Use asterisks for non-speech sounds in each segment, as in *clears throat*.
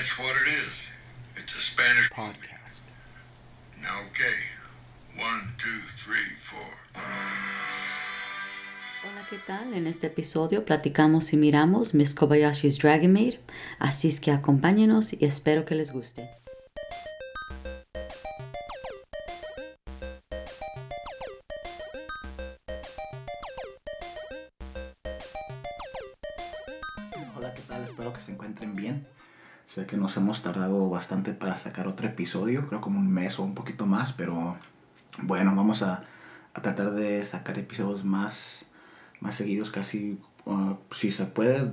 that's what it is. It's a Spanish podcast. Now, okay. One, two, three, four. Hola, ¿qué tal? En este episodio platicamos y miramos Miss Kobayashi's Dragon Maid, así es que acompáñenos y espero que les guste. Sacar otro episodio, creo como un mes o un poquito más, pero bueno, vamos a, a tratar de sacar episodios más, más seguidos, casi uh, si se puede,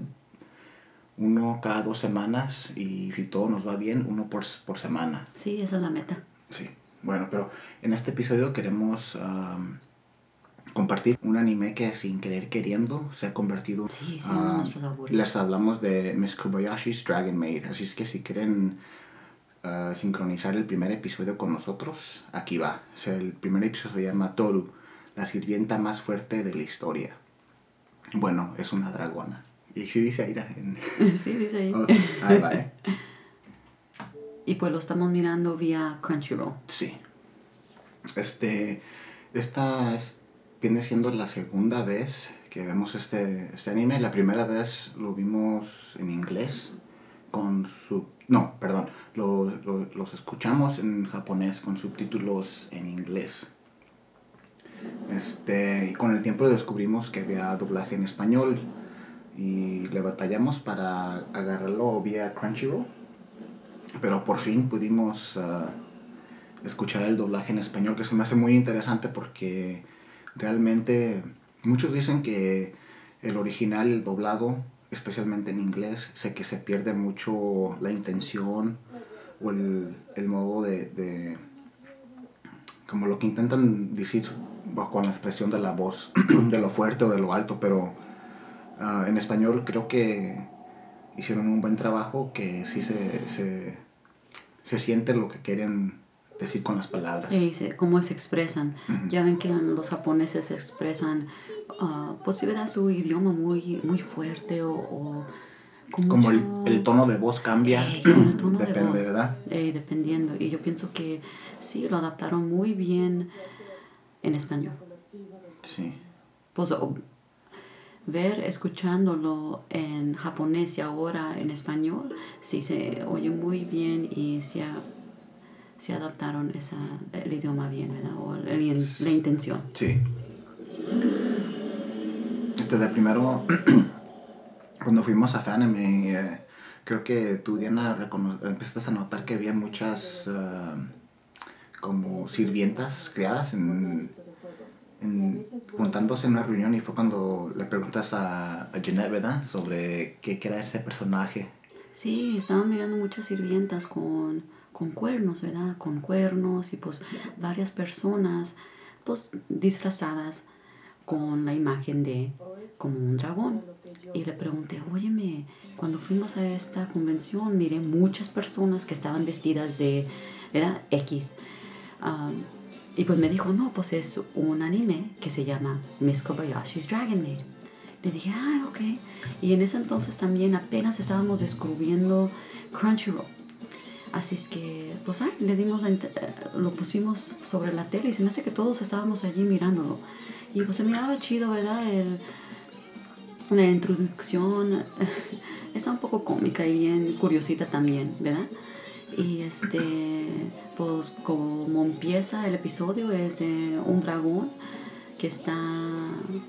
uno cada dos semanas y si todo nos va bien, uno por, por semana. Sí, esa es la meta. Sí, bueno, pero en este episodio queremos um, compartir un anime que sin querer queriendo se ha convertido Sí, sí, um. Les hablamos de Miss Kobayashi's Dragon Maid, así es que si quieren sincronizar el primer episodio con nosotros, aquí va. O sea, el primer episodio se llama Toru, la sirvienta más fuerte de la historia. Bueno, es una dragona. Y sí dice Aira en... *laughs* Sí, dice ahí. Ok, ahí va, ¿eh? Y pues lo estamos mirando vía Crunchyroll. Sí. Este, esta es, viene siendo la segunda vez que vemos este, este anime. La primera vez lo vimos en inglés con su... No, perdón. Lo, lo- los escuchamos en japonés con subtítulos en inglés. Este, y con el tiempo descubrimos que había doblaje en español y le batallamos para agarrarlo vía Crunchyroll. Pero por fin pudimos ah, escuchar el doblaje en español, que se me hace muy interesante porque realmente muchos dicen que el original, doblado, especialmente en inglés, sé que se pierde mucho la intención o el, el modo de, de- como lo que intentan decir con la expresión de la voz, *clears throat* de lo fuerte o de lo alto, pero ah, en español creo que hicieron un buen trabajo que sí se, se, se siente lo que quieren decir con las palabras. Y cómo se expresan. Ujú. Ya ven que los japoneses se expresan, ah, pues sí, ¿verdad? Su idioma muy, muy fuerte o, o con Como el, el tono de voz cambia, con el tono de depende, voz. ¿verdad? Eh, dependiendo. Y yo pienso que sí, lo adaptaron muy bien en español. Sí. Pues ver, escuchándolo en japonés y ahora en español, sí se oye muy bien y se, se adaptaron esa, el idioma bien, ¿verdad? O el- la intención. Sí. Este de primero, *clears throat* cuando fuimos a Fanime, eh, creo que tú, Diana, empezaste a notar que había muchas ah, como sirvientas creadas en, en- juntándose en una reunión y fue cuando le preguntas a, a Jeanette, ¿verdad? Sobre qué, qué era ese personaje. Sí, estaban mirando muchas sirvientas con, con cuernos, ¿verdad? Con cuernos y pues varias personas pues disfrazadas con la imagen de como un dragón. Y le pregunté, óyeme, cuando fuimos a esta convención miré muchas personas que estaban vestidas de, ¿verdad? X. Ah, y pues me dijo, no, pues es un anime que se llama Miss Kobayashi's Dragon Maid. Le dije, ah, ok. Y en ese entonces también apenas estábamos descubriendo Crunchyroll. Así es que, pues, ah, le dimos lo pusimos sobre la tele y se me hace que todos estábamos allí mirándolo. Y pues se miraba chido, ¿verdad? El, la introducción *laughs* está un poco cómica y bien curiosita también, ¿verdad? Y este, pues como empieza el episodio es un dragón que está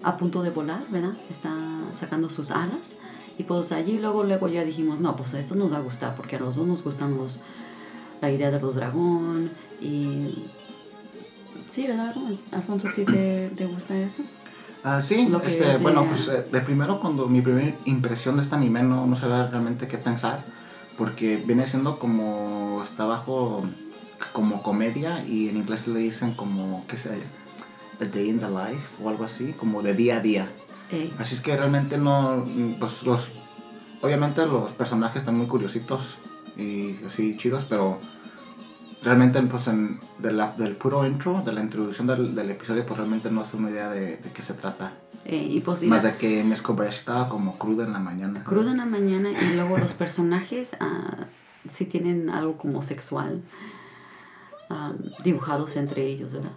a punto de volar, ¿verdad? Está sacando sus alas. Y pues allí luego, luego ya dijimos, no, pues esto nos va a gustar porque a los dos nos gustan los, la idea de los dragón y... Sí, ¿verdad? Alfonso, ¿a ti te, te gusta eso? Ah, sí, este, es, bueno, eh, pues eh, de primero cuando mi primera impresión de este anime no, no sabía realmente qué pensar, porque viene siendo como, está bajo como comedia y en inglés le dicen como, qué sé, A Day in the Life o algo así, como de día a día. Ey, Así es que realmente no, pues los, obviamente los personajes están muy curiositos y así chidos, pero realmente pues en, de la- del puro intro, de la introducción del, del episodio, pues realmente no hace una idea de, de qué se trata. y pues Más de que Kobayashi estaba como cruda en la mañana. cruda en la mañana y luego los personajes ah, sí tienen algo como sexual ah, dibujados entre ellos, ¿verdad?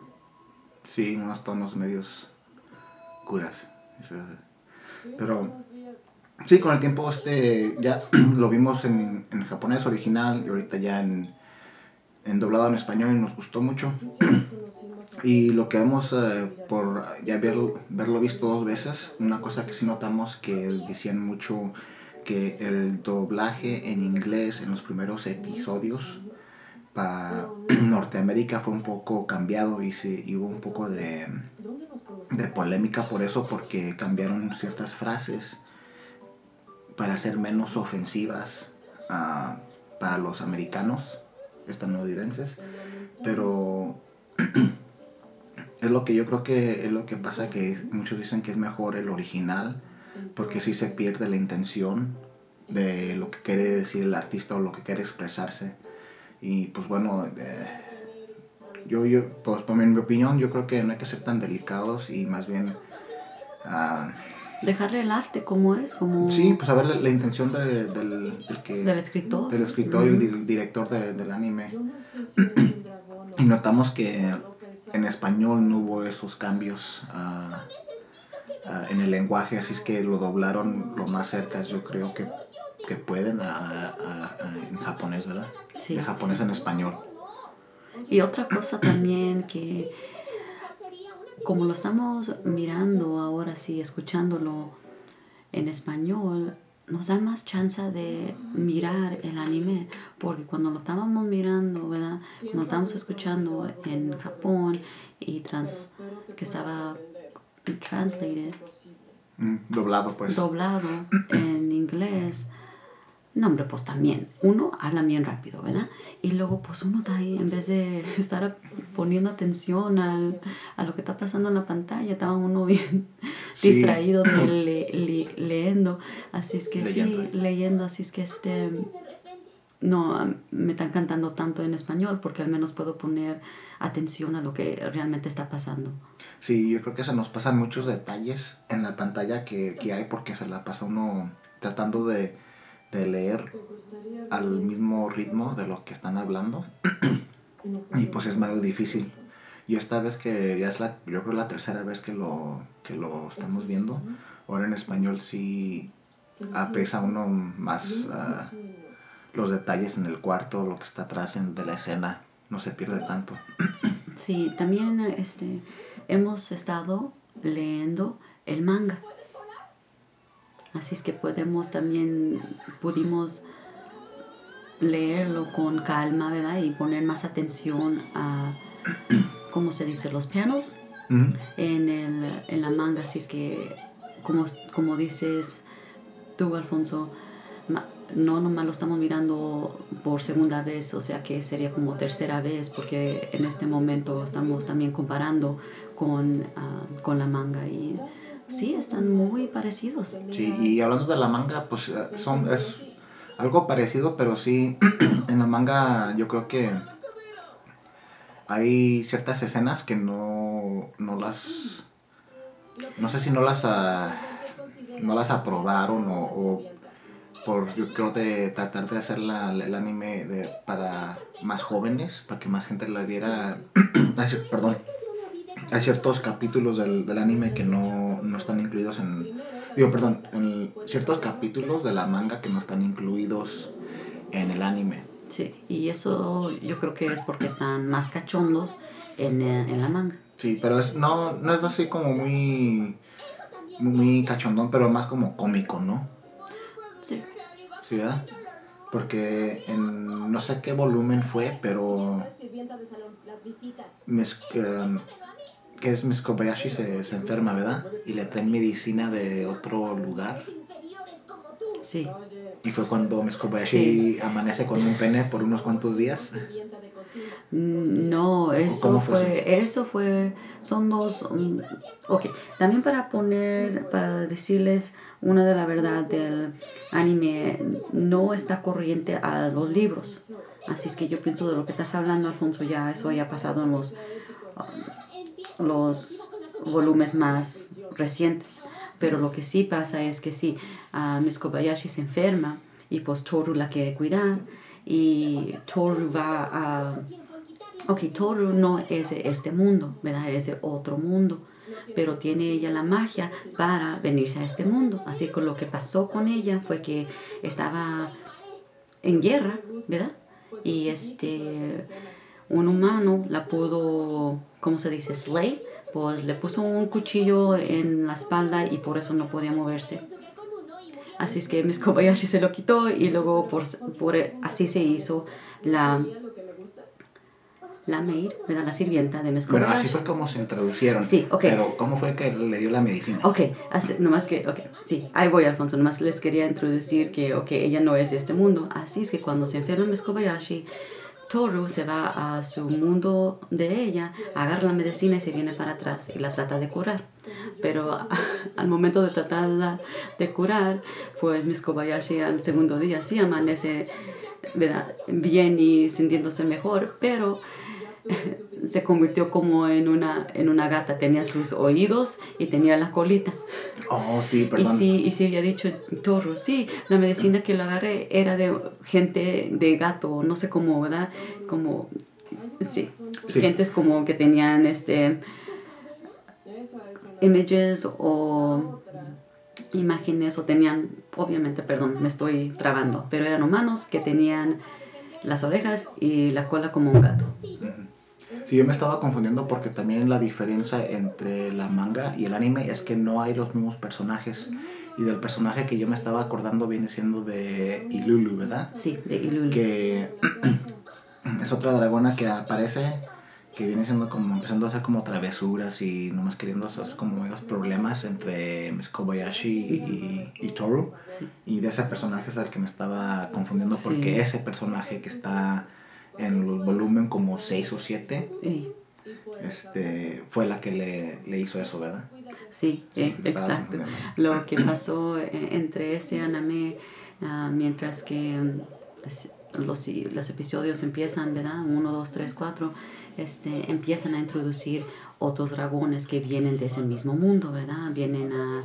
Sí, unos tonos medios curas. Pero sí, con el tiempo este ya *clears throat* lo vimos en, en japonés original y ahorita ya en, en doblado en español y nos gustó mucho. *clears throat* y lo que vemos eh, por ya verlo visto dos veces, una cosa que sí notamos que decían mucho que el doblaje en inglés en los primeros episodios para *clears throat* Norteamérica fue un poco cambiado y, se, hubo un poco de, de polémica por eso porque cambiaron ciertas frases para ser menos ofensivas uh, para los americanos estadounidenses. Pero *clears throat* es lo que yo creo que es lo que pasa que muchos dicen que es mejor el original porque si se pierde la intención de lo que quiere decir el artista o lo que quiere expresarse. Y pues bueno, eh, yo, yo, pues por mi opinión, yo creo que no hay que ser tan delicados y más bien... Uh, Dejarle el arte como es, como... Sí, pues a ver la, intención de, del, que, del escritor. Del escritor y del director del anime. *clears throat* y notamos que en español no hubo esos cambios. Uh, Ah, en el lenguaje, así es que lo doblaron lo más cerca, yo creo que, que pueden a, en japonés, ¿verdad? Sí. De japonés en español. Y otra cosa también que, como lo estamos mirando ahora sí, escuchándolo en español, nos da más chance de mirar el anime, porque cuando lo estábamos mirando, ¿verdad? Cuando lo estábamos escuchando en Japón y trans, que estaba translated. Mm, doblado, pues. Doblado en inglés. No, hombre, pues también. Uno habla bien rápido, ¿verdad? Y luego, pues uno está ahí, en vez de *laughs* estar poniendo atención al, a lo que está pasando en la pantalla, estaba uno *laughs* bien distraído de *clears throat* leyendo. Así es que sí, leyendo. Así es que este. No, me están cantando tanto en español porque al menos puedo poner atención a lo que realmente está pasando. Sí, yo creo que se nos pasan muchos detalles en la pantalla que, que hay porque se la pasa uno tratando de, de leer al mismo ritmo de lo que están hablando *clears throat* y pues es más difícil. Y esta vez que ya es la, yo creo la tercera vez que lo, que lo estamos viendo, ahora en español sí apresa uno más uh, los detalles en el cuarto, lo que está atrás en, de la escena, no se pierde tanto. Sí, también este, hemos estado leyendo el manga. Así es que podemos también, pudimos leerlo con calma, ¿verdad? Y poner más atención a, *clears throat* ¿cómo se dice? Los pianos en, el, en la manga. Así es que, como, como dices tú, Alfonso, no nomás lo estamos mirando por segunda vez, o sea que sería como tercera vez, porque en este momento estamos también comparando con, ah, con la manga y sí, están muy parecidos. Sí, y hablando de la manga, pues eh, son, es algo parecido, pero sí, *clears throat* en la manga yo creo que hay ciertas escenas que no, no las... No sé si no las, uh, no las aprobaron o, o por yo creo de tratar de hacer la, el anime de, para más jóvenes, para que más gente la viera. *clears throat* perdón. Hay ciertos capítulos del, del anime que no, no, están incluidos en. Digo, perdón, en ciertos capítulos de la manga que no están incluidos en el anime. Sí, y eso yo creo que es porque están más cachondos en, en la manga. Sí, pero es, no, no es así como muy, muy cachondón, pero más como cómico, ¿no? Sí. Sí, ¿verdad? Porque en no sé qué volumen fue, pero... Mis, em, que es Miss Kobayashi se, se enferma, ¿verdad? Y le traen medicina de otro lugar. Sí. Y fue cuando Miss Kobayashi amanece con un pene por unos cuantos días. Mm, no, eso fue, eso? fue, son dos, um, ok, también para poner, para decirles una de la verdad del anime, no está corriente a los libros, así es que yo pienso de lo que estás hablando, Alfonso, ya eso ya ha pasado en los, um, los volúmenes más recientes, pero lo que sí pasa es que sí, uh, Miss Kobayashi se enferma y pues Toru la quiere cuidar, y Toru va a... Ok, Toru no es de este mundo, ¿verdad? Es de otro mundo, pero tiene ella la magia para venirse a este mundo. Así que lo que pasó con ella fue que estaba en guerra, ¿verdad? Y este, un humano la pudo, ¿cómo se dice? Slay, pues le puso un cuchillo en la espalda y por eso no podía moverse. Así es que Miss Kobayashi se lo quitó y luego por, por así se hizo la la maid, da La sirvienta de Miss Bueno, así fue como se introducieron. Sí, ok. Pero ¿cómo fue que le dio la medicina? Ok, así, nomás que, ok, sí, ahí voy, Alfonso. Nomás les quería introducir que, ok, ella no es de este mundo. Así es que cuando se enferma Miss Kobayashi, Toru se va a su mundo de ella, agarra la medicina y se viene para atrás y la trata de curar. Pero *laughs* al momento de tratarla de curar, pues Miss Kobayashi al segundo día sí amanece bien y sintiéndose mejor, pero se convirtió como en una, en una gata. Tenía sus oídos y tenía la colita. Oh, sí, perdón. Y sí, y sí había dicho Toro, sí, la medicina que lo agarré era de gente de gato, no sé cómo, ¿verdad? Como, sí, gentes como que tenían este images o imágenes o tenían, obviamente, perdón, me estoy trabando, pero eran humanos que tenían las orejas y la cola como un gato. Sí, yo me estaba confundiendo porque también la diferencia entre la manga y el anime es que no hay los mismos personajes. Y del personaje que yo me estaba acordando viene siendo de Ilulu, ¿verdad? Sí, de Ilulu. Que *clears throat* es otra dragona que aparece, que viene siendo como empezando a hacer como travesuras y nomás queriendo hacer como esos problemas entre Miss Kobayashi y, y Toru. Sí. Y de ese personaje es el que me estaba confundiendo porque ese personaje que está en el volumen como 6 o 7. Este, fue la que le, le, hizo eso, ¿verdad? Sí, eh, exacto. Lo que pasó eh, entre este anime, uh, mientras que mm, los, los, episodios empiezan, ¿verdad? 1, 2, 3, 4, este, empiezan a introducir otros dragones que vienen de ese mismo mundo, ¿verdad? Vienen a,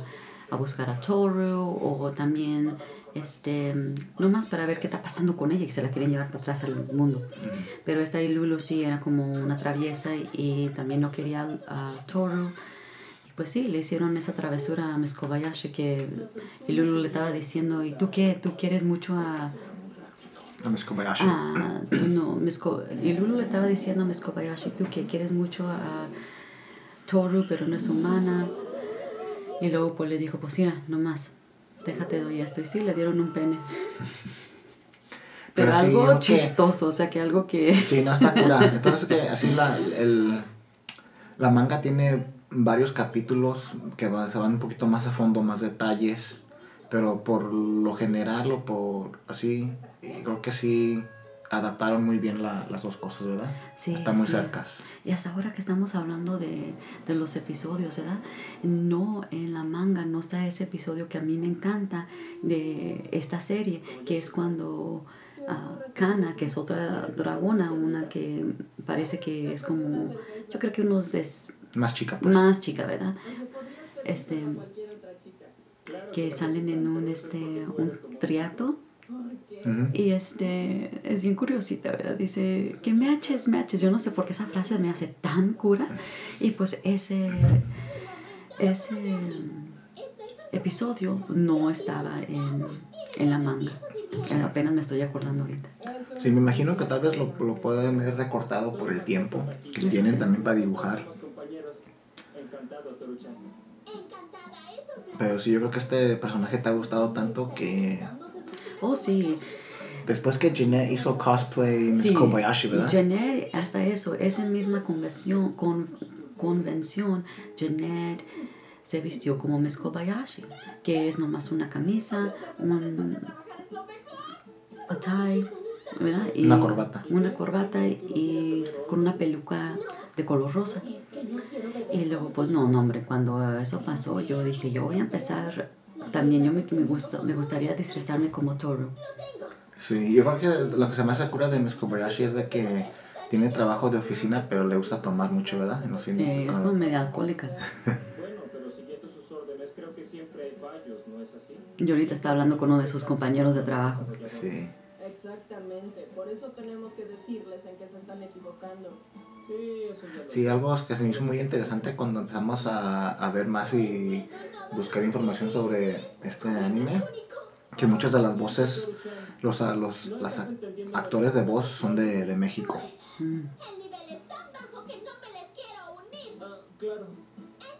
a buscar a Toru o también este, más para ver qué está pasando con ella y se la quieren llevar para atrás al mundo. Pero esta Ilulu sí era como una traviesa y, también no quería a Toru. Y pues sí, le hicieron esa travesura a Meskobayashi que Ilulu le estaba diciendo, ¿y tú qué? ¿Tú quieres mucho a... A Meskobayashi. Ah, no, Ilulu le estaba diciendo a Meskobayashi, ¿tú qué? ¿Quieres mucho a Toru pero no es humana? Y luego pues le dijo, pues mira, no más déjate doy esto. Y sí, le dieron un pene. *laughs* Pero, algo chistoso, o sea, que algo que... Sí, no está *laughs* cura. Entonces, que así la, el, la manga tiene varios capítulos que se van un poquito más a fondo, más detalles, pero por lo general o por así, creo que sí adaptaron muy bien las dos cosas, ¿verdad? Sí. Están muy cercas. Y hasta ahora que estamos hablando de, de, los episodios, ¿verdad? No, en la manga no está ese episodio que a mí me encanta de esta serie, que es cuando uh, Kana, que es otra dragona, una que parece que es como, yo creo que unos... Es, más chica, pues. Más chica, ¿verdad? Este, que salen en un, este, un triato y este, es bien curiosita, ¿verdad? Dice, que me haces, me haces. Yo no sé por qué esa frase me hace tan cura. Y pues ese, ese episodio no estaba en, en la manga. Apenas me estoy acordando ahorita. Sí, me imagino que tal vez lo, lo pueden haber recortado por el tiempo que tienen también para dibujar. Pero sí, yo creo que este personaje te ha gustado tanto que Oh, sí. Después que Jeanette hizo cosplay Miss Kobayashi, ¿verdad? Jeanette, hasta eso, esa misma convención, con, convención, Jeanette se vistió como Miss Kobayashi, que es nomás una camisa, un tie, ¿verdad? Y una corbata. Una corbata y con una peluca de color rosa. Y luego, pues no, no, hombre, cuando eso pasó, yo dije, yo voy a empezar también yo me, me, gusto, me gustaría disfrazarme como toro. Sí, yo creo que lo que se me hace cura de Miss Kobayashi es de que tiene trabajo de oficina, pero le gusta tomar mucho, ¿verdad? En los sí, es como media alcohólica. *laughs* Yo ahorita estaba hablando con uno de sus compañeros de trabajo. Sí. Exactamente. Por eso tenemos que decirles en qué se están equivocando. Sí, algo que se me hizo muy interesante cuando empezamos a, a ver más y buscar información sobre este anime, que muchas de las voces, los, los los a- actores de voz son de, de México. Mm. El nivel es tan bajo que no me les quiero unir. Claro.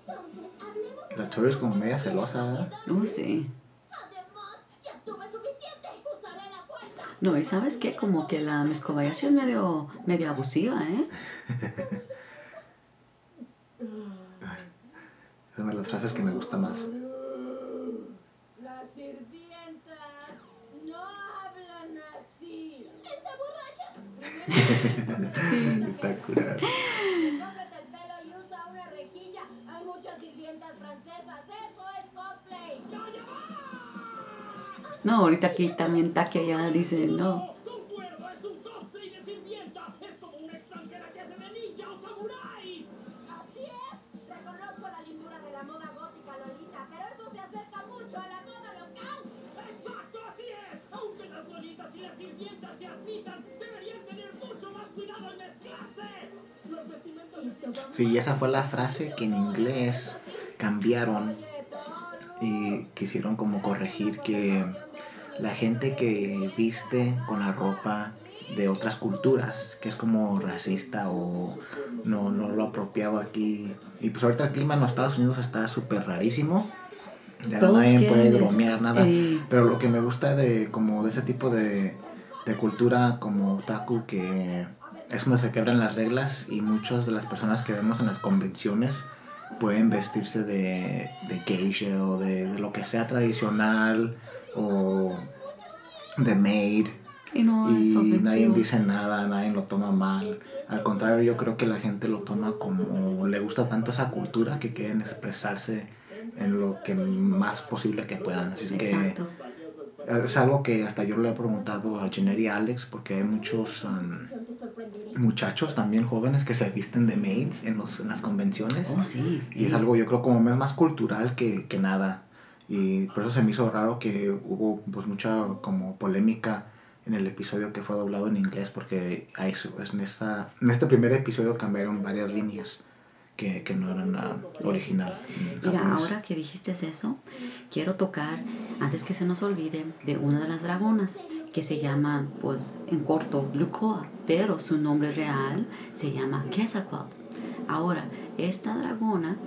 Entonces, hablemos La Tori es como media celosa, ¿verdad? Oh, sí. Además, ya tuve suficiente. Usaré la fuerza. No, y sabes qué, como que la Miss Kobayashi es medio, medio abusiva, ¿eh? *laughs* Es una de las frases que me gusta más. Las sirvientas no hablan así. ¿Está *laughs* borracha? Espectacular. Cómprate mucho más cuidado al mezclarse. Los vestimentas de Sí, esa fue la frase que en inglés cambiaron y quisieron como corregir que la gente que viste con la ropa de otras culturas, que es como racista o no, no lo apropiado aquí. Y pues ahorita el clima en los Estados Unidos está súper rarísimo. Ya nadie puede bromear nada. Eh, Pero lo que me gusta de como de ese tipo de, de cultura como otaku que es donde se quebran las reglas y muchas de las personas que vemos en las convenciones pueden vestirse de, de geisha o de, de lo que sea tradicional o de maid y no es y nadie ofensivo. dice nada, nadie lo toma mal. Al contrario, yo creo que la gente lo toma como le gusta tanto esa cultura que quieren expresarse en lo que más posible que puedan. Así es que Exacto. es algo que hasta yo le he preguntado a Jenner y Alex porque hay muchos um, muchachos también jóvenes que se visten de maids en, los, en las convenciones. Oh, sí. Y es algo yo creo como más, más cultural que, que nada. Y por eso se me hizo raro que hubo pues mucha como polémica en el episodio que fue doblado en inglés porque hay, su- es en, esta, en este primer episodio cambiaron varias líneas que, que no eran la original. Mira, ahora que dijiste eso, quiero tocar, antes que se nos olvide, de una de las dragonas que se llama, pues, en corto, Lukoa, pero su nombre real se llama Quetzalcoatl. Ahora, esta dragona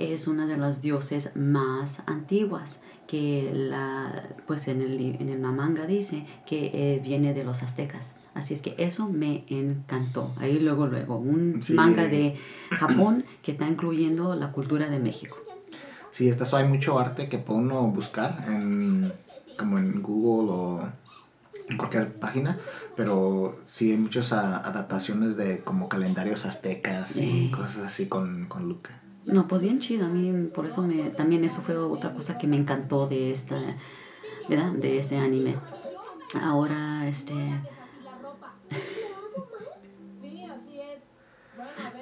es una de las dioses más antiguas que la pues en el, en el manga dice que eh, viene de los aztecas así es que eso me encantó ahí luego luego un Sí. manga de Japón que está incluyendo la cultura de México Sí, estas hay mucho arte que puede uno buscar en, como en Google o en cualquier página, pero sí hay muchas a- adaptaciones de como calendarios aztecas y cosas así con, con Luca. No pues bien chido a mí por eso me también eso fue otra cosa que me encantó de esta verdad de este anime ahora este *laughs*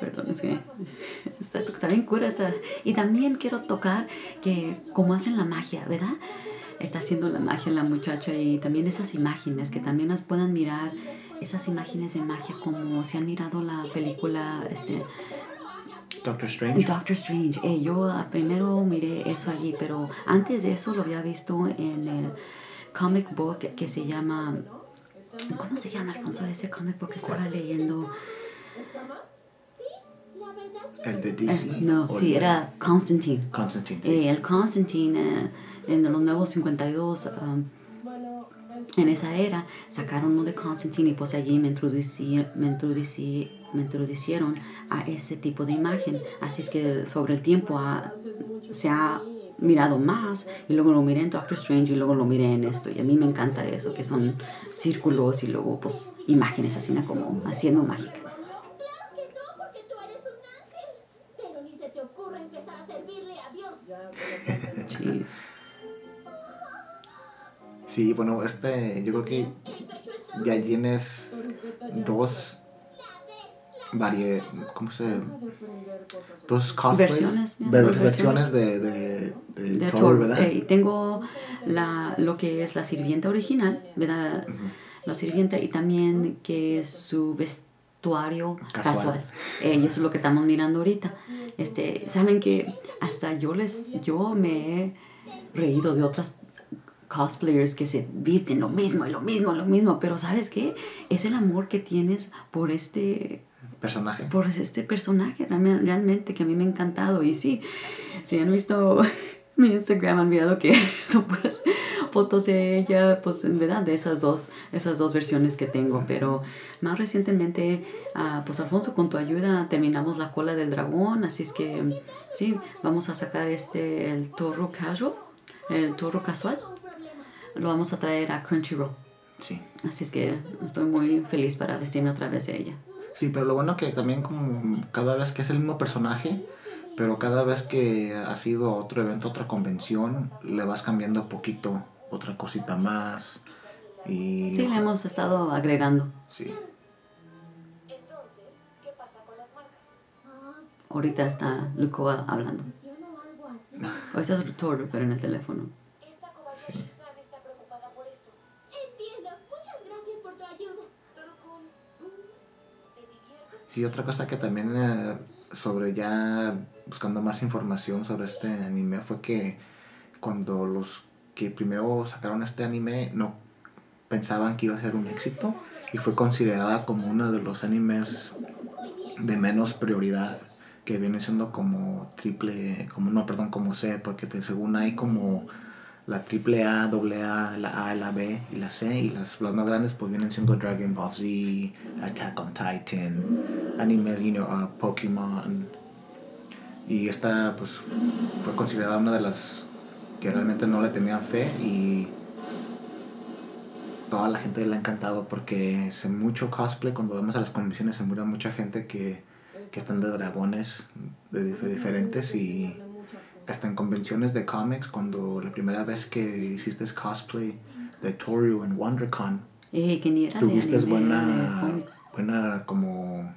Perdón, es que está, bien cura esta. Y también quiero tocar que como hacen la magia, ¿verdad? Está haciendo la magia la muchacha y también esas imágenes, que también las puedan mirar, esas imágenes de magia como si han mirado la película este, Doctor Strange. Doctor Strange. Eh, yo ah, primero miré eso allí, pero antes de eso lo había visto en el comic book que se llama... ¿Cómo se llama, Alfonso, ese comic book que estaba leyendo? El de Eh, DC. no, o sí, el era Constantine. Constantine. sí. Eh, el Constantine eh, en los nuevos 52 um, en esa era sacaron uno de Constantine y pues allí me introducí, me introducí, me introducieron a ese tipo de imagen. Así es que sobre el tiempo ha- se ha mirado más y luego lo miré en Doctor Strange y luego lo miré en esto. Y a mí me encanta eso que son círculos y luego pues imágenes así como haciendo mágica Sí, bueno, este, yo creo que ya tienes dos varie, ¿cómo se? Dos cosplays, Versiones, ver- versiones versiones. de, de, de, de Thor, Thor. ¿verdad? Eh, tengo la, lo que es la sirvienta original, ¿verdad? La sirvienta y también que su vestuario Casual. casual. Eh, y eso es lo que estamos mirando ahorita. Este, saben que hasta yo les, yo me he reído de otras cosplayers que se visten lo mismo y lo mismo, lo mismo, pero ¿sabes qué? Es el amor que tienes por este Personaje. por este personaje realme- realmente que a mí me ha encantado y sí, si han visto *laughs* mi Instagram han mirado que *laughs* son puras fotos de ella, pues en verdad de esas dos, esas dos versiones que tengo, pero más recientemente, ah, pues Alfonso con tu ayuda terminamos la cola del dragón, así es que sí, vamos a sacar este, el toro casual, el toro casual. Lo vamos a traer a Crunchyroll, Sí. así es que estoy muy feliz para vestirme otra vez de ella. Sí, pero lo bueno que también como cada vez que es el mismo personaje, pero cada vez que has ido a otro evento, otra convención, le vas cambiando un poquito, otra cosita más. Y Sí, le hemos estado agregando. Sí. Ah, Ahorita está Lucoa hablando. *laughs* o es Toro, pero en el teléfono. Sí. Sí, otra cosa que también eh, sobre ya buscando más información sobre este anime fue que cuando los que primero sacaron este anime no pensaban que iba a ser un éxito y fue considerada como uno de los animes de menos prioridad que viene siendo como triple como no perdón como C porque según hay como la triple A, doble A, la A, la B y la C y las, las más grandes pues vienen siendo Dragon Ball Z, Attack on Titan, animes, you uh, Pokémon. Y esta pues fue considerada una de las que realmente no le tenían fe y toda la gente le ha encantado porque se mucho cosplay. Cuando vamos a las convenciones se mira mucha gente que, que están de dragones de dif- diferentes y hasta en convenciones de cómics cuando la primera vez que hiciste cosplay de Toru en WonderCon Eh, que ni era de tuviste anime, buena buena como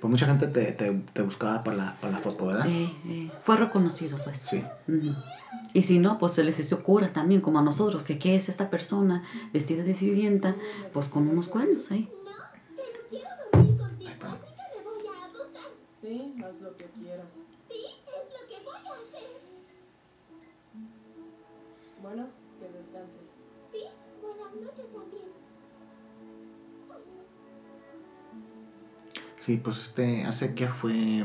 pues mucha gente te, te, te buscaba para la, para la foto ¿verdad? Eh, eh, fue reconocido, pues. sí. Y si no, pues se les ocurra también, como a nosotros, que qué es esta persona vestida de sirvienta, pues con unos cuernos ahí. No, pero quiero dormir contigo, así que me voy a acostar. Sí, haz lo que quieras. Bueno, que descanses. Sí, buenas noches también. Sí, pues este, hace que fue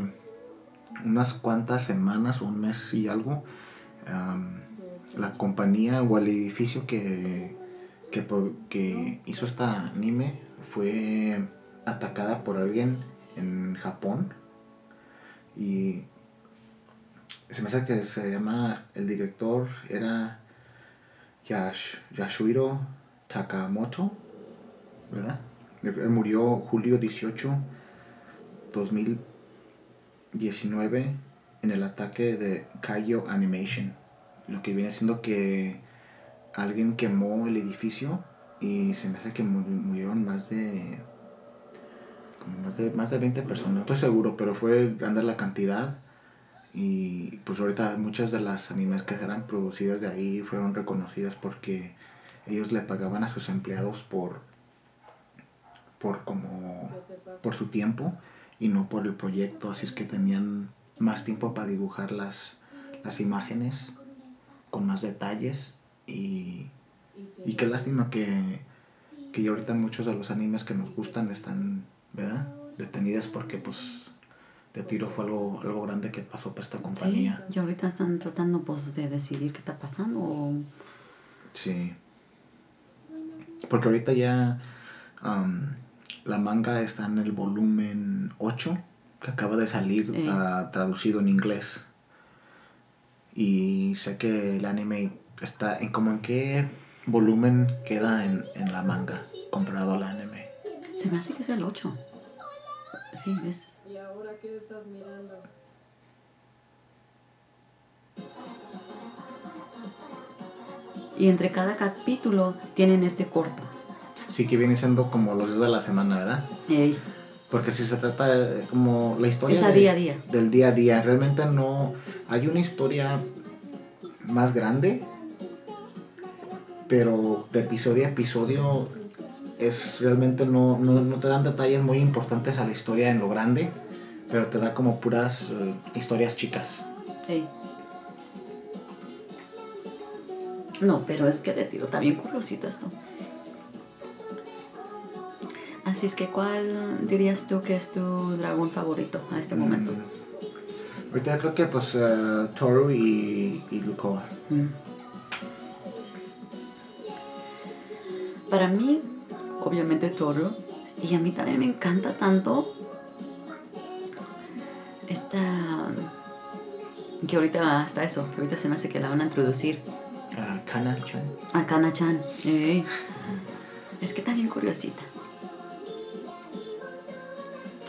unas cuantas semanas o un mes y algo, la compañía o el edificio que, que, que hizo esta anime fue atacada por alguien en Japón y se me hace que se llama, el director era Yash, Yashuhiro Takamoto, ¿verdad? Él murió julio 18 2019 en el ataque de Kaio Animation. Lo que viene siendo que alguien quemó el edificio y se me hace que mu- murieron más de como más de más de 20 personas, no estoy seguro, pero fue grande la cantidad y pues ahorita muchas de las animes que eran producidas de ahí fueron reconocidas porque ellos le pagaban a sus empleados por por como por su tiempo y no por el proyecto, así es que tenían más tiempo para dibujar las, las imágenes con más detalles y, Y qué lástima que, que ahorita muchos de los animes que nos gustan están, ¿verdad? Detenidas porque pues de tiro fue algo, algo grande que pasó para esta Sí, compañía. y ahorita están tratando pues de decidir qué está pasando. o- Sí. Porque ahorita ya am, la manga está en el volumen 8, que acaba de salir Eh. ah, traducido en inglés. Y sé que el anime está en como en qué volumen queda en, en la manga comparado al anime. Se me hace que es el 8. Sí, es... ¿Y ahora qué estás mirando? Y entre cada capítulo tienen este corto. Sí que viene siendo como los días de la semana, ¿verdad? Ey, Porque si se trata de como la historia de- día a día. del día a día, realmente no hay una historia más grande pero de episodio a episodio es realmente no, no, no te dan detalles muy importantes a la historia en lo grande, pero te da como puras eh, historias chicas. Ey. No, pero es que de tiro está bien curiosito esto. Así es que, ¿cuál dirías tú que es tu dragón favorito a este momento? Mm. Ahorita creo que pues Toru y, y Lukoa. Mm. Para mí, obviamente Toro, y a mí también me encanta tanto esta que ahorita hasta eso, que ahorita se me hace que la van a introducir Ah, Kana-chan. a Kana-chan. Es que está bien curiosita.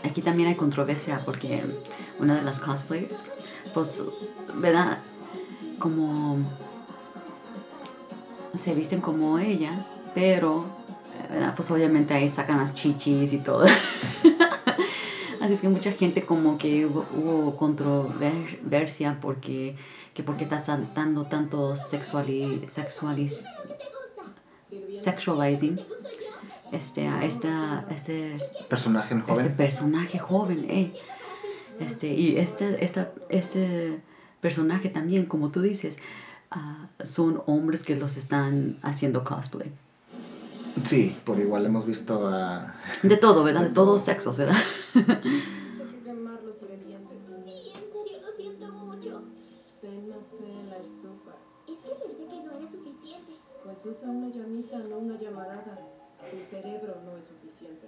Aquí también hay controversia porque una de las cosplayers, pues, ¿verdad? Como se visten como ella, pero, ¿verdad? Pues obviamente ahí sacan las chichis y todo. *laughs* Así es que mucha gente como que hubo, hubo controversia porque que porque estás dando tanto sexuali, sexualis, sexualizing este, a esta, este, Personaje este joven. personaje joven, eh. Este, y este, esta, este personaje también, como tú dices, ah, son hombres que los están haciendo cosplay. Sí, por igual hemos visto a... De todo, ¿verdad? De todos sexos, ¿verdad? Tengo que quemar los ingredientes. Sí, en serio, lo siento mucho. Ten más fe en la estufa. Es que pensé que no era suficiente. Pues usa una llamita, no una llamarada. Tu cerebro no es suficiente.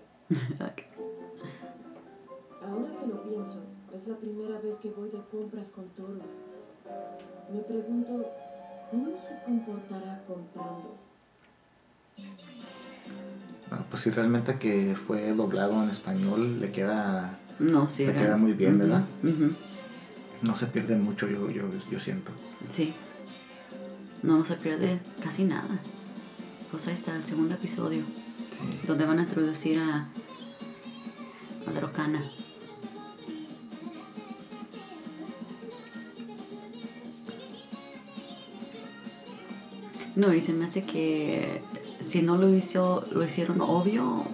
Ahora que lo pienso, es la primera vez que voy de compras con Toro. Me pregunto, ¿cómo se comportará comprando? No, pues sí, realmente que fue doblado en español le queda... No, sí. Le queda muy bien, ¿verdad? No se pierde mucho, yo, yo, yo siento. Sí. No, no se pierde casi nada. Pues ahí está el segundo episodio, Sí. donde van a introducir a, a Drocana. No, y se me hace que si no lo hizo, lo hicieron obvio,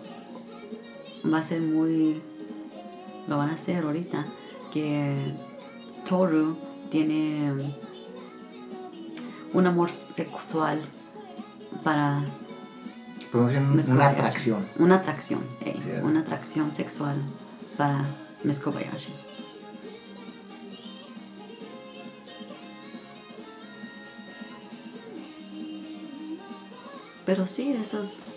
va a ser muy, lo van a hacer ahorita, que Toru tiene un amor sexual para Miss una atracción. Una atracción, una atracción sexual para Miss Pero sí, esos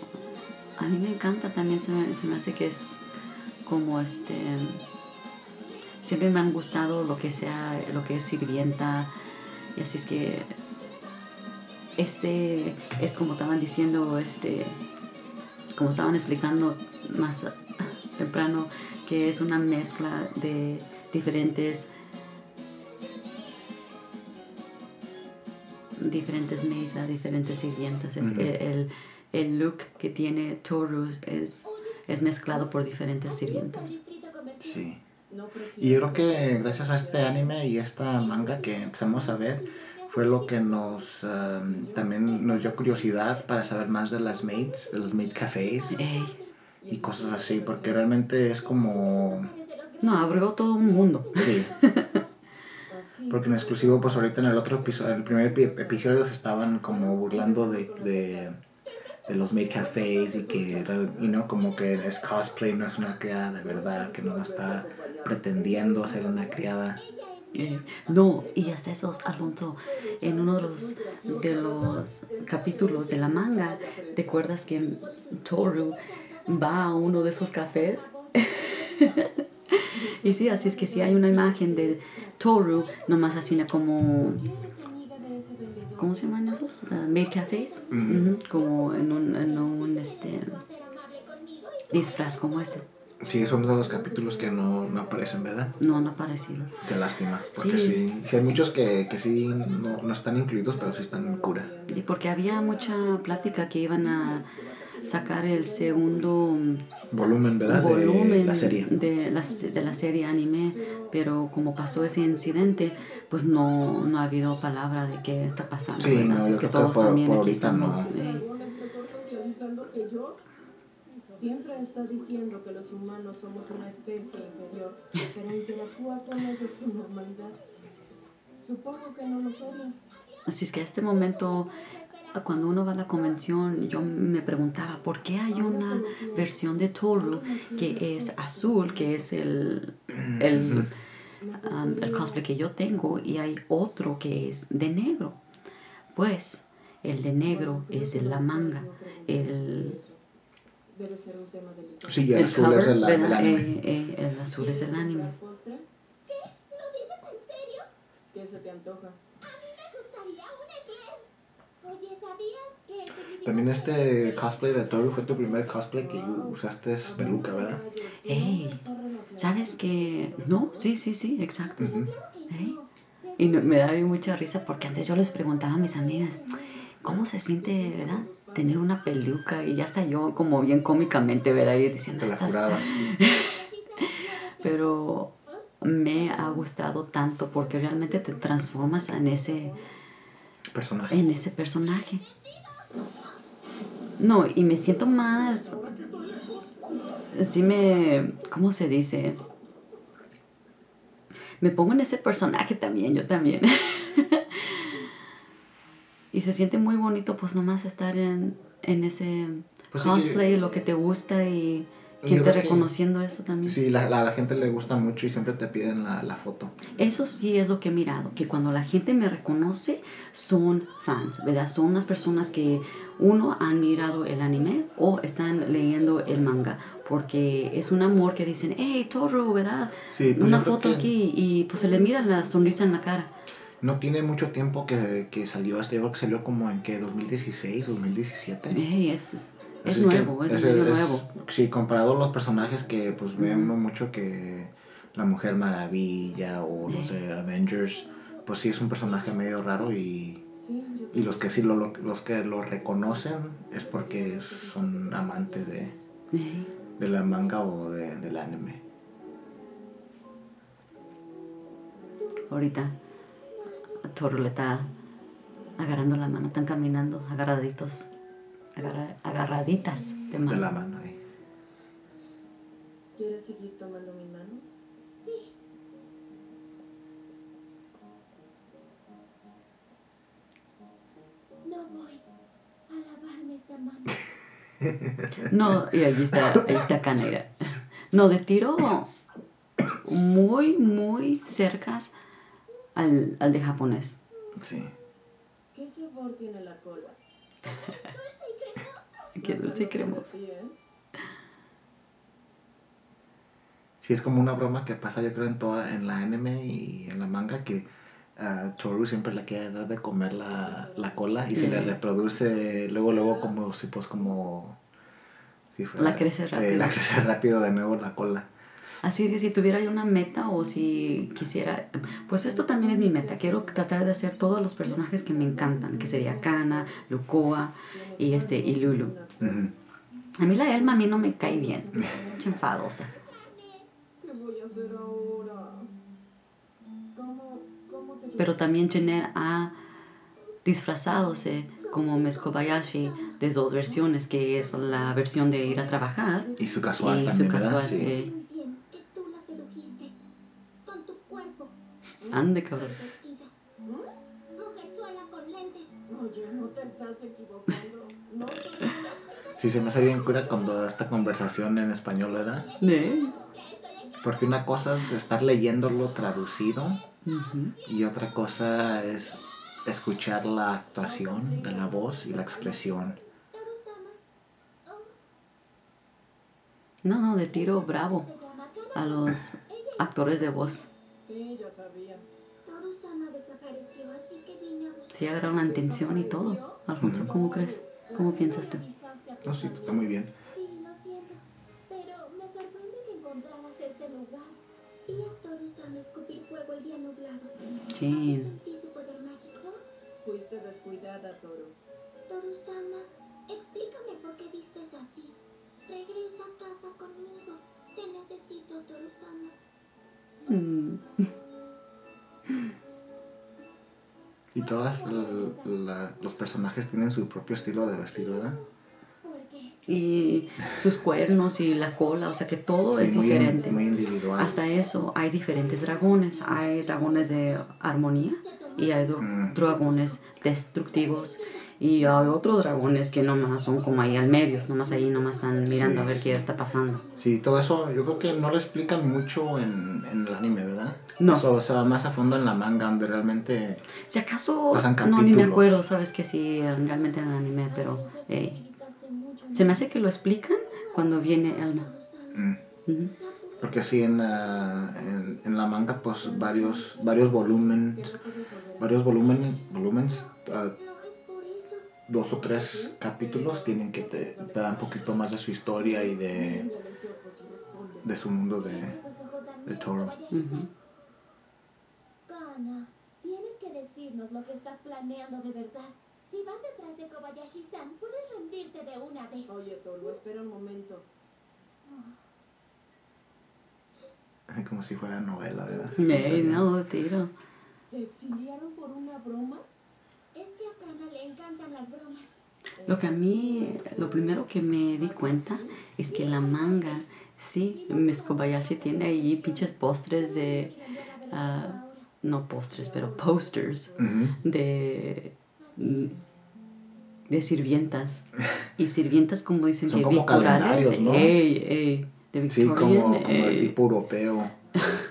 a mí me encanta también, se me, se me hace que es como este siempre me han gustado lo que sea, lo que es sirvienta y así es que este es como estaban diciendo, este como estaban explicando más temprano, que es una mezcla de diferentes diferentes maids, ¿verdad? diferentes sirvientas. Es Ujú. el, el look que tiene Toru es, es mezclado por diferentes sirvientas. Sí. Y yo creo que gracias a este anime y esta manga que empezamos a ver, fue lo que nos um, también nos dio curiosidad para saber más de las maids, de los maid cafés Ey, y cosas así, porque realmente es como... no, abrió todo un mundo. Sí. *laughs* porque en exclusivo, pues ahorita en el otro episodio, en el primer epi- episodio se estaban como burlando de, de, de los maid cafés y que, y no, como que es cosplay, no es una criada de verdad, que no está pretendiendo ser una criada. Eh, no, y hasta esos, Alfonso, en uno de los, de los capítulos de la manga, ¿te acuerdas que Toru va a uno de esos cafés? *laughs* y sí, así es que sí hay una imagen de Toru, nomás así como. ¿cómo se llaman esos? Uh, maid cafés, Mm. Ujú, como en un, en un este, disfraz como ese. Sí, es uno de los capítulos que no, no aparecen, ¿verdad? No, no ha aparecido. Qué lástima, porque Sí. sí, sí, hay muchos que, que sí no, no están incluidos, pero sí están en cura. Y porque había mucha plática que iban a, sacar el segundo Volumen, ¿verdad? volumen de la serie. de la, de la serie anime, pero como pasó ese incidente, pues no, no ha habido palabra de qué está pasando. Sí, no, Así es que todos por- también por aquí ahorita no. estamos. eh? Siempre está diciendo que los humanos somos una especie inferior, pero interactúa con ellos con normalidad. Supongo que no nos odia. Así es que a este momento, cuando uno va a la convención, yo me preguntaba por qué hay una versión de Toru que es azul, que es el, el, um, el cosplay que yo tengo, y hay otro que es de negro. Pues el de negro es de la manga, el, Debe ser un tema delicado. Sí, el, el azul cover, es el, el anime. Eh, eh, el azul es el anime. postre? ¿Lo dices en serio? ¿Qué se te antoja? A mí me gustaría un eclair. Oye, ¿sabías que el También este cosplay de Toru fue tu primer cosplay que usaste es peluca, ¿verdad? Ey, ¿Sabes que No, sí, sí, sí, exacto. ¿Eh? Y no- me da mucha risa porque antes yo les preguntaba a mis amigas, ¿cómo se siente, verdad? Tener una peluca y ya está yo como bien cómicamente, ¿verdad? Y diciendo. *laughs* Pero me ha gustado tanto porque realmente te transformas en ese, Personaje. en ese personaje. No, y me siento más... Sí me... ¿Cómo se dice? Me pongo en ese personaje también, yo también. *laughs* y se siente muy bonito pues nomás estar en, en ese Pues sí que- cosplay, lo que te gusta Y gente creo que- reconociendo eso también. Sí, la, la, la gente le gusta mucho y siempre te piden la, la foto. Eso sí es lo que he mirado, que cuando la gente me reconoce son fans, ¿verdad? Son las personas que uno han mirado el anime o están leyendo el manga, porque es un amor que dicen, hey, Toru, ¿verdad? Sí, pues Una foto que aquí y pues se le mira la sonrisa en la cara. No tiene mucho tiempo que, que salió este, yo creo que salió como en que 2016, 2017. Hey, es, es nuevo, es, es- nuevo. Sí, comparado a los personajes que pues ve uno mucho que la Mujer Maravilla o no sé, Avengers, pues sí es un personaje medio raro y, y los que sí lo, lo- los que lo reconocen es porque son amantes de, de la manga o de, del anime. ahorita Toru le está agarrando la mano, están caminando agarraditos, agarra- agarraditas de mano. De la mano ahí. ¿Quieres seguir tomando mi mano? Sí. No voy a lavarme esta mano. *laughs* No, y allí está, ahí está Kaneda. No, de tiro muy, muy cercas al, al de japonés. Sí. ¿Qué sabor tiene la cola? Qué dulce y cremoso. Sí, ¿eh? Sí, es como una broma que pasa yo creo en toda, en la anime y en la manga que a Toru siempre le quiere dar de comer la, la cola y se le Sí. reproduce luego, luego como si pues como... si fuera- La crece eh, rápido. la crece rápido de nuevo la cola. Así que si tuviera yo una meta o si quisiera, pues esto también es mi meta. Quiero tratar de hacer todos los personajes que me encantan, que sería Kana, Lukoa y este y Lulu. A mí la Elma a mí no me cae bien, Mucha enfadosa. ¿Qué voy a hacer ahora? ¿Cómo, cómo te Pero también Jenner ha disfrazadose como Miss Kobayashi de dos versiones, que es la versión de ir a trabajar Y su casual y su también, ¿verdad? casual. Sí. eh, Muy bien que tú la sedujiste con tu cuerpo. ande cabrón. Divertida. Mujerzuela con lentes. Oye, no te estás equivocando. No soy Sí, se me hace bien cura cuando esta conversación en español, ¿verdad? ¿Eh? Porque una cosa es estar leyéndolo traducido y otra cosa es escuchar la actuación de la voz y la expresión. No, no, de tiro bravo a los actores de voz. Sí, ya sabía. Toru-sama desapareció, así que vine a buscar. Sí agarraron la atención y todo. Alfonso, ¿cómo crees? ¿Cómo piensas tú? No, sí, está muy bien. Sí, lo siento. Pero me sorprende que encontraras este lugar. Vi a Toru-sama escupir fuego el día nublado. Sí. Sentí su poder mágico. Fuiste descuidada, Toro. Toru-sama, Explícame por qué vistes así. Regresa a casa conmigo. Te necesito, Torusama. Mm, *laughs* Y todos los personajes tienen su propio estilo de vestir, ¿verdad? Y sus cuernos y la cola, o sea que todo Sí, es muy, in- diferente. muy individual. Hasta eso, hay diferentes dragones. Hay dragones de armonía y hay Mm. dragones destructivos. Y hay otros dragones que nomás son como ahí al medio, nomás ahí, nomás están mirando a ver qué está pasando. Sí, todo eso yo creo que no lo explican mucho en, en el anime, ¿verdad? No. Eso se va más a fondo en la manga, donde realmente... Si acaso, Pasan no, ni me acuerdo, sabes que sí, realmente en el anime, pero ey, se me hace que lo explican cuando viene Elma. mm, Ujú. Porque sí, en, la- en, en la manga, pues varios, varios volúmenes, varios volúmenes, volúmenes ah, dos o tres capítulos tienen que te, te dan un poquito más de su historia y de, de su mundo de... de Toro. Kana, tienes que decirnos lo que estás planeando de verdad. Si vas detrás de Kobayashi-san, puedes rendirte de una vez. Oye, Toru, espera un momento. *laughs* como si fuera novela, ¿verdad? Ey, no, tiro. ¿Te exiliaron por una broma? Es que a Kana le encantan las bromas. Lo que a mí, lo primero que me di cuenta es que la manga, sí, Miss Kobayashi tiene ahí pinches postres de, ah, no postres, pero posters de, de sirvientas. Y sirvientas como dicen Son que como ¿no? Ey, ey, de Sí, Victorian. como, como de ey. tipo europeo. *laughs*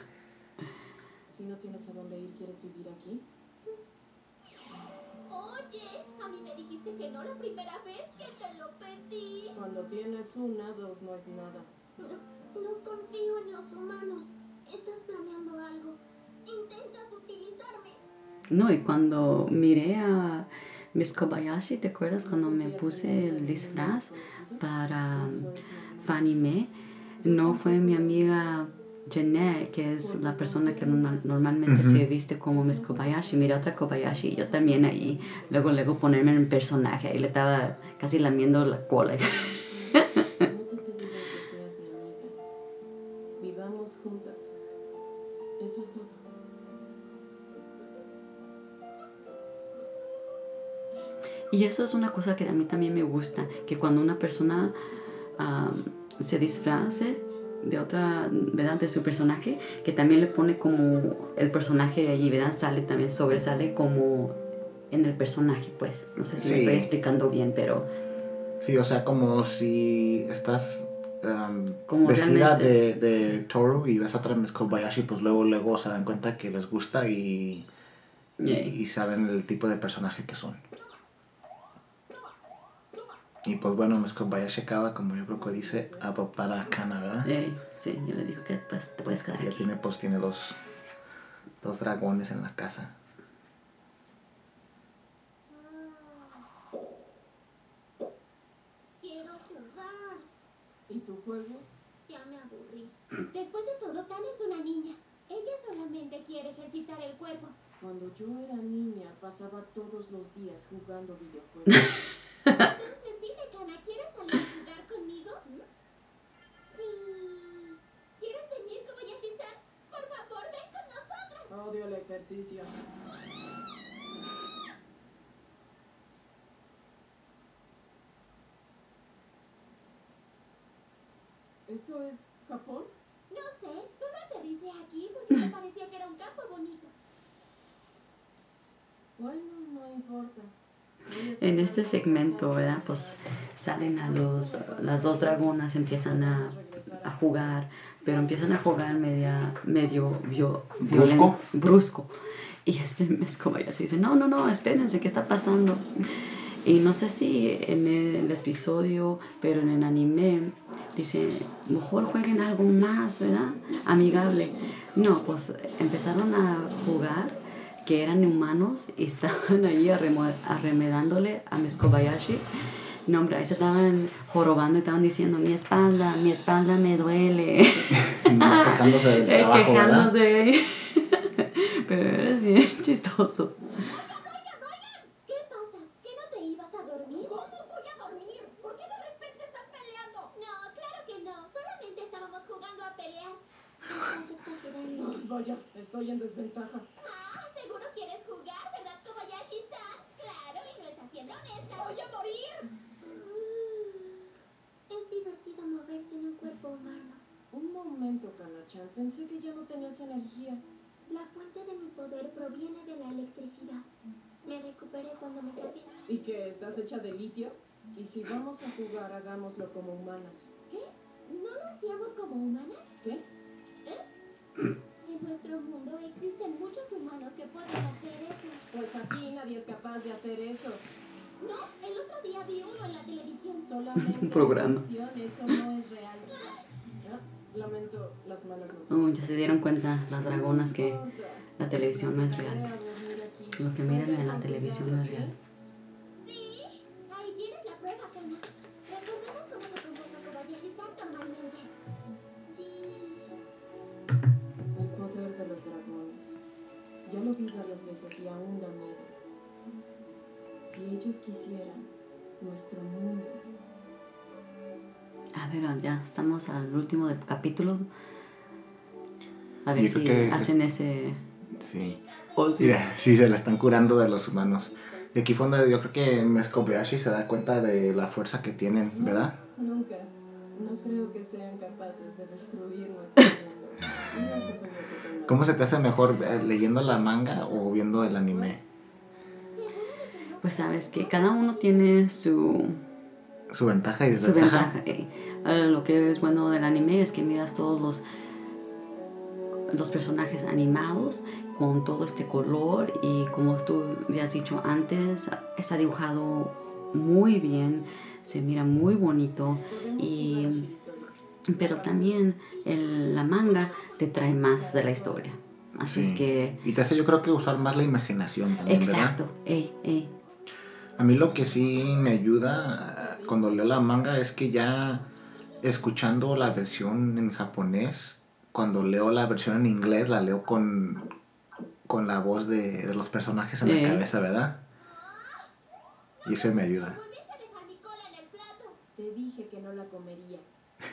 no la primera vez que te lo pedí. Cuando tienes una, dos no es nada. No, *laughs* no confío en los humanos. Estás planeando algo. Intentas utilizarme. No, y cuando miré a Miss Kobayashi, ¿te acuerdas cuando me puse el disfraz para Mae? No fue mi amiga Jeanette, que es la persona que normal- normalmente se viste como Miss Kobayashi. Mira otra Kobayashi y yo también ahí. Luego, luego ponerme en el personaje. Ahí le estaba casi lamiendo la cola. No te pediré que seas mi amiga. Vivamos juntas. Eso es todo. Y eso es una cosa que a mí también me gusta, que cuando una persona am, se disfrace de otra, ¿verdad? De su personaje, que también le pone como el personaje de allí, ¿verdad? Sale también, sobresale como en el personaje, pues. No sé si me Sí. estoy explicando bien, pero Sí, o sea, como si estás um, Como vestida de, de Toru y ves a otra Miss Kobayashi, pues luego, luego se dan cuenta que les gusta y, y saben el tipo de personaje que son. Y pues bueno, Miss Kobayashi acaba, como yo creo que dice, adoptar a Kana, ¿verdad? Ey, sí, yo le digo que pues, te puedes quedar Ya aquí. tiene, pues tiene dos, dos dragones en la casa. Quiero jugar. ¿Y tu juego? Ya me aburrí. Después de todo, Kana es una niña. Ella solamente quiere ejercitar el cuerpo. Cuando yo era niña, pasaba todos los días jugando videojuegos. *laughs* Entonces, dime, Kana, ¿quieres salir a jugar conmigo? Sí. ¿Quieres venir, Kobayashi-san? Por favor, ven con nosotros. Odio el ejercicio. ¿Esto es Japón? No sé, solo aterricé aquí porque me pareció que era un campo bonito. Bueno, no importa. En este segmento, ¿verdad? Pues salen a los, las dos dragonas, empiezan a, a jugar, pero empiezan a jugar media, medio vio- ¿Brusco? violen- brusco. Y este *laughs* Miss Kobayashi dice, no, no, no, espérense, ¿qué está pasando? Y no sé si en el episodio, pero en el anime, dice, mejor jueguen algo más, ¿verdad? Amigable. No, pues empezaron a jugar que eran humanos y *laughs* estaban allí arremedándole a mis Kobayashi. No, hombre, ahí se estaban jorobando y estaban diciendo, mi espalda, mi espalda me duele. *laughs* Más quejándose del *laughs* eh, trabajo, Quejándose. Pero era así, chistoso. estoy en desventaja. Pensé que ya no tenías energía. La fuente de mi poder proviene de la electricidad. Me recuperé cuando me caí. ¿Y que estás hecha de litio? Y si vamos a jugar, hagámoslo como humanas. ¿Qué? ¿No lo hacíamos como humanas? ¿Qué? En nuestro mundo existen muchos humanos que pueden hacer eso. Pues aquí nadie es capaz de hacer eso. No, el otro día vi uno en la televisión. Solamente *laughs* Un programa. eso no es real. *laughs* Lamento las malas noticias. Oh, ya se dieron cuenta las dragonas que la televisión no es real. Lo que miran en la ¿Puedo televisión no es real. Sí, ahí tienes la prueba, Kana. Recordemos cómo se comporta Kobayashi-san normalmente. Sí. El poder de los dragones. Ya lo vi varias veces y aún da miedo. Si ellos quisieran, nuestro mundo. A ver, ya estamos al último del capítulo. A ver Yo si que- hacen ese... Sí. Oh, sí. Mira, sí, se la están curando de los humanos. Y aquí fue donde yo creo que Mes Kobayashi se da cuenta de la fuerza que tienen, ¿verdad? Nunca. No creo que sean capaces de destruir nuestro mundo. Y eso es lo que tengo. ¿Cómo se te hace mejor eh, leyendo la manga o viendo el anime? Pues sabes que cada uno tiene su, Su ventaja y su desventaja. ventaja. eh. Ah, Lo que es bueno del anime es que miras todos los, los personajes animados con todo este color y como tú habías dicho antes, está dibujado muy bien, se mira muy bonito y pero también el- la manga te trae más de la historia. Así Sí. es que Y te hace yo creo que usar más la imaginación también, ¿verdad? exacto, ey, ey. A mí lo que sí me ayuda eh, cuando leo la manga es que ya escuchando la versión en japonés, cuando leo la versión en inglés, la leo con, con la voz de, de los personajes en Eh. la cabeza, ¿verdad? Y eso me ayuda. Te dije que no la comería.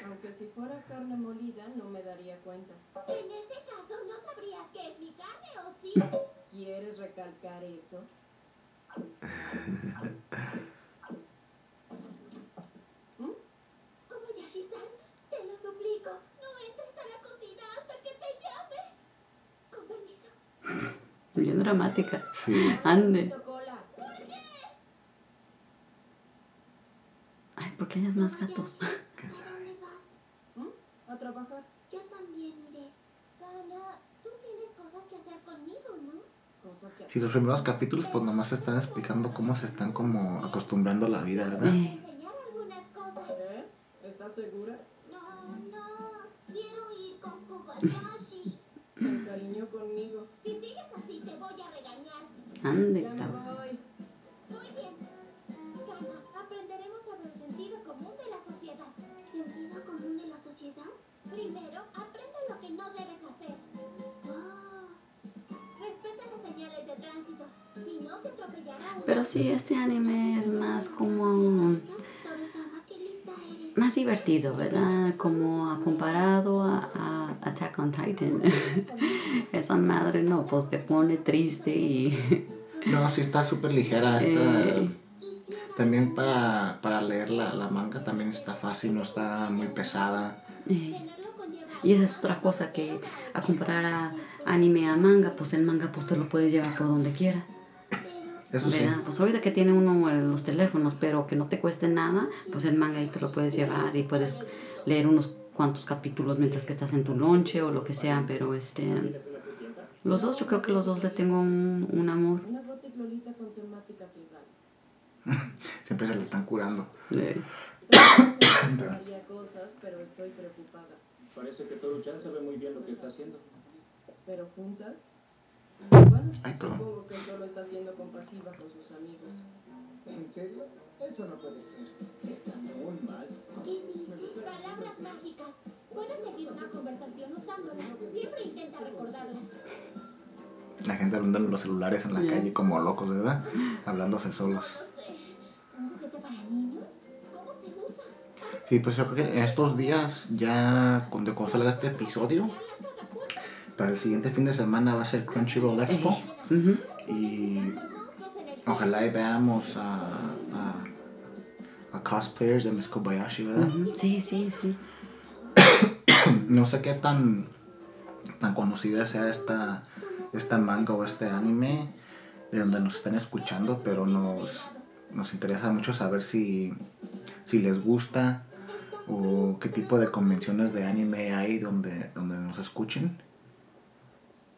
Aunque si fuera carne molida, no me daría cuenta. En ese caso, ¿no sabrías que es mi carne o sí? ¿Quieres recalcar eso? *laughs* Kobayashi-san, te lo suplico, no entres a la cocina hasta que te llame. Con permiso. Bien dramática. Sí. Ande. Ay, ¿por qué hay más gatos? ¿Quién ¿A sabe? ¿Mm? A trabajar. Yo también iré. Kana, tú tienes cosas que hacer conmigo, ¿no? Cosas que Sí, los primeros capítulos pues nomás están explicando cómo se están como acostumbrando a la vida, ¿verdad? Eh, *laughs* Esa madre no, pues te pone triste y... *laughs* No, sí está súper ligera. Está, eh, También para, para leer la, la manga también está fácil, no está muy pesada. eh. Y esa es otra cosa que a comparar a anime a manga, pues el manga pues te lo puedes llevar por donde quiera. Eso sí. ¿verdad? Pues ahorita que tiene uno los teléfonos, pero que no te cueste nada, pues el manga ahí te lo puedes llevar y puedes leer unos cuantos capítulos mientras que estás en tu lonche o lo que sea, pero este... Los dos, yo creo que los dos le tengo un, un amor. *laughs* Siempre se le están curando. *coughs* Pensaría cosas, pero estoy preocupada. Parece que Toru-chan sabe muy bien lo que está haciendo. ¿Pero juntas? Bueno, Ay, perdón. supongo que solo está siendo compasiva con sus amigos. ¿En serio? Eso no puede ser. Está muy mal. ¿Qué dice? Palabras mágicas. Puedes seguir una conversación usándolas. Siempre intenta recordarlas. La gente hablando en los celulares en la Yes. calle como locos, ¿verdad? Hablándose solos. Sí, pues yo creo que en estos días, ya cuando cuando salga este episodio, para el siguiente fin de semana va a ser Crunchyroll Expo. Eh, ujú. Y ojalá y veamos a, a, a cosplayers de Miss Kobayashi, ¿verdad? Sí, sí, sí. *coughs* No sé qué tan, tan conocida sea esta, esta manga o este anime de donde nos están escuchando, pero nos, nos interesa mucho saber si, si les gusta o qué tipo de convenciones de anime hay donde, donde nos escuchen.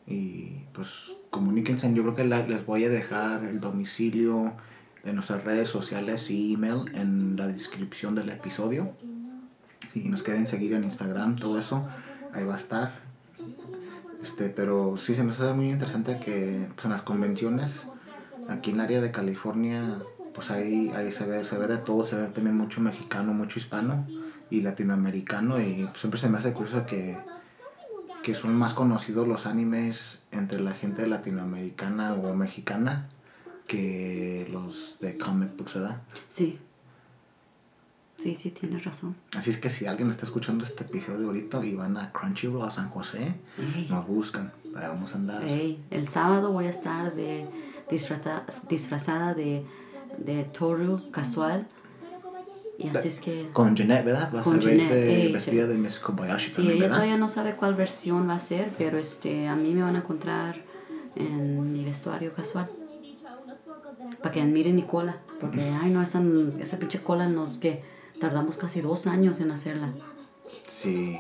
Y pues comuníquense, yo creo que la- les voy a dejar el domicilio de nuestras redes sociales y email en la descripción del episodio. Si nos quieren seguir en Instagram, todo eso, ahí va a estar. Este, pero sí se nos hace muy interesante que pues, en las convenciones aquí en el área de California, pues ahí, ahí se ve, se ve de todo, se ve también mucho mexicano, mucho hispano y latinoamericano y pues, siempre se me hace curioso que, que son más conocidos los animes entre la gente latinoamericana o mexicana que los de comic books, ¿verdad? Sí. Sí, sí, tienes razón. Así es que si alguien está escuchando este episodio ahorita y van a Crunchyroll a San José, Ey. nos buscan, ahí vamos a andar. Ey, el sábado voy a estar de disfrata- disfrazada de, de Toru casual. Y así es que... Con Jeanette, ¿verdad? Vas Con a verte Jeanette, ey, vestida de Miss Kobayashi Sí, también, ella ¿verdad? todavía no sabe cuál versión va a ser, pero este, a mí me van a encontrar en mi vestuario casual. Para que admiren mi cola. Porque, ay, no, esa, esa pinche cola nos que tardamos casi dos años en hacerla. Sí.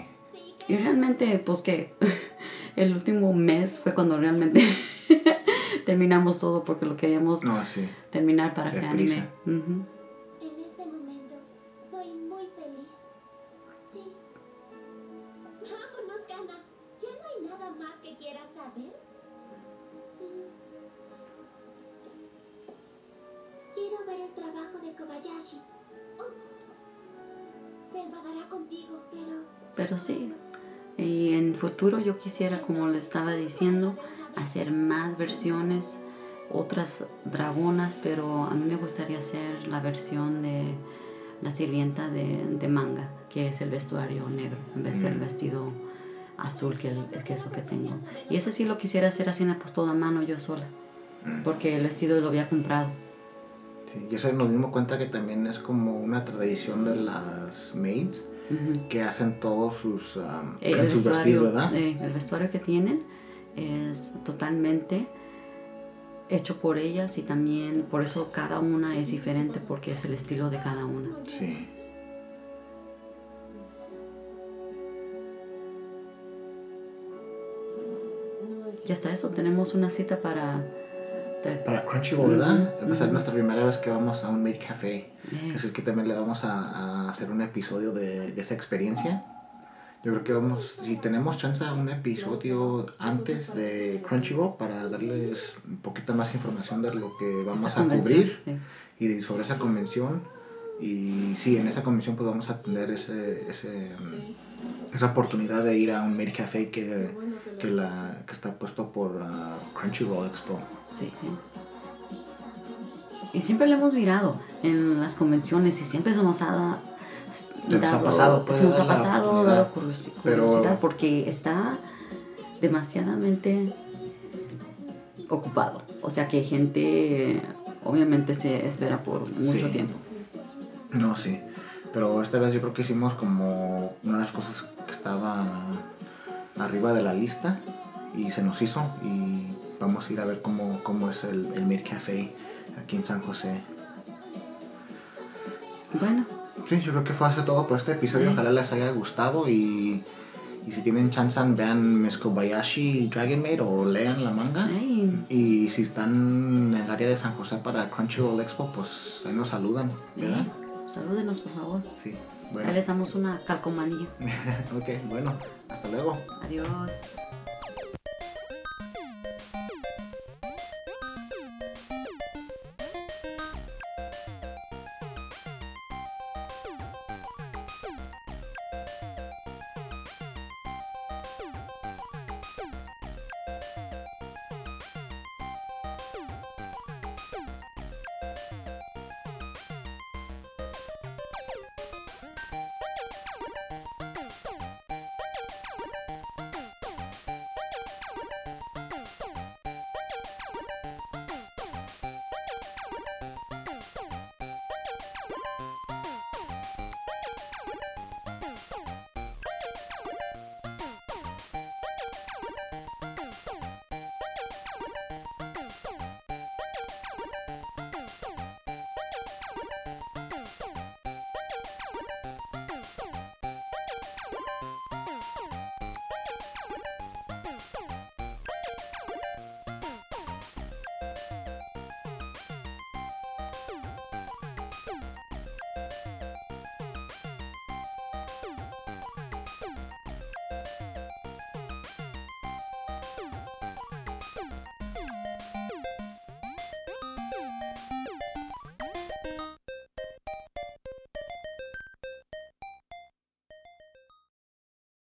Y realmente, pues que *laughs* el último mes fue cuando realmente *laughs* terminamos todo porque lo queríamos No, sí. terminar para que anime. Ujú. En trabajo de Kobayashi. Oh. Se enfadará contigo, pero Pero sí. Y en futuro yo quisiera, como le estaba diciendo, hacer más versiones, otras dragonas, pero a mí me gustaría hacer la versión de la sirvienta de, de manga, que es el vestuario negro, en vez del vestido azul, que, el, que es lo que tengo. Y ese sí lo quisiera hacer así, pues todo a mano yo sola, porque el vestido lo había comprado. Sí. Y eso nos dimos cuenta que también es como una tradición de las maids que hacen todos sus, um, Eh, el, sus vestidos, ¿verdad? eh, el vestuario que tienen es totalmente hecho por ellas y también por eso cada una es diferente porque es el estilo de cada una. Sí. Y hasta eso tenemos una cita para... Para Crunchyroll, ¿verdad? Ujú, Va a ser nuestra primera vez que vamos a un maid café. eh, Así es que también le vamos a, a hacer un episodio de, de esa experiencia. Yo creo que vamos, si tenemos chance, a un episodio antes de Crunchyroll para darles un poquito más información de lo que vamos esa a cubrir y de- sobre esa convención. Y sí, en esa convención pues vamos a tener ese, ese, esa oportunidad de ir a un maid café que, que, la, que está puesto por ah, Crunchyroll Expo. Sí, sí. Y siempre le hemos mirado en las convenciones y siempre se nos ha Se nos ha pasado, pues, se nos ha la pasado, dado Pero- curiosidad porque está demasiadamente ocupado. O sea que gente obviamente se espera por mucho Sí. tiempo. No, sí. Pero esta vez yo creo que hicimos como una de las cosas que estaba arriba de la lista y se nos hizo y vamos a ir a ver cómo, cómo es el, el Mid Café aquí en San José. Bueno, Sí, yo creo que fue eso todo por este episodio. Sí. Ojalá les haya gustado y, y si tienen chance vean Miss Kobayashi Dragon Maid o lean la manga. Y si están en el área de San José para Crunchyroll Expo, pues ahí nos saludan, ¿verdad? hey, salúdenos por favor. Sí. Ahí Bueno. les damos una calcomanía. *laughs* ok, bueno, hasta luego. Adiós.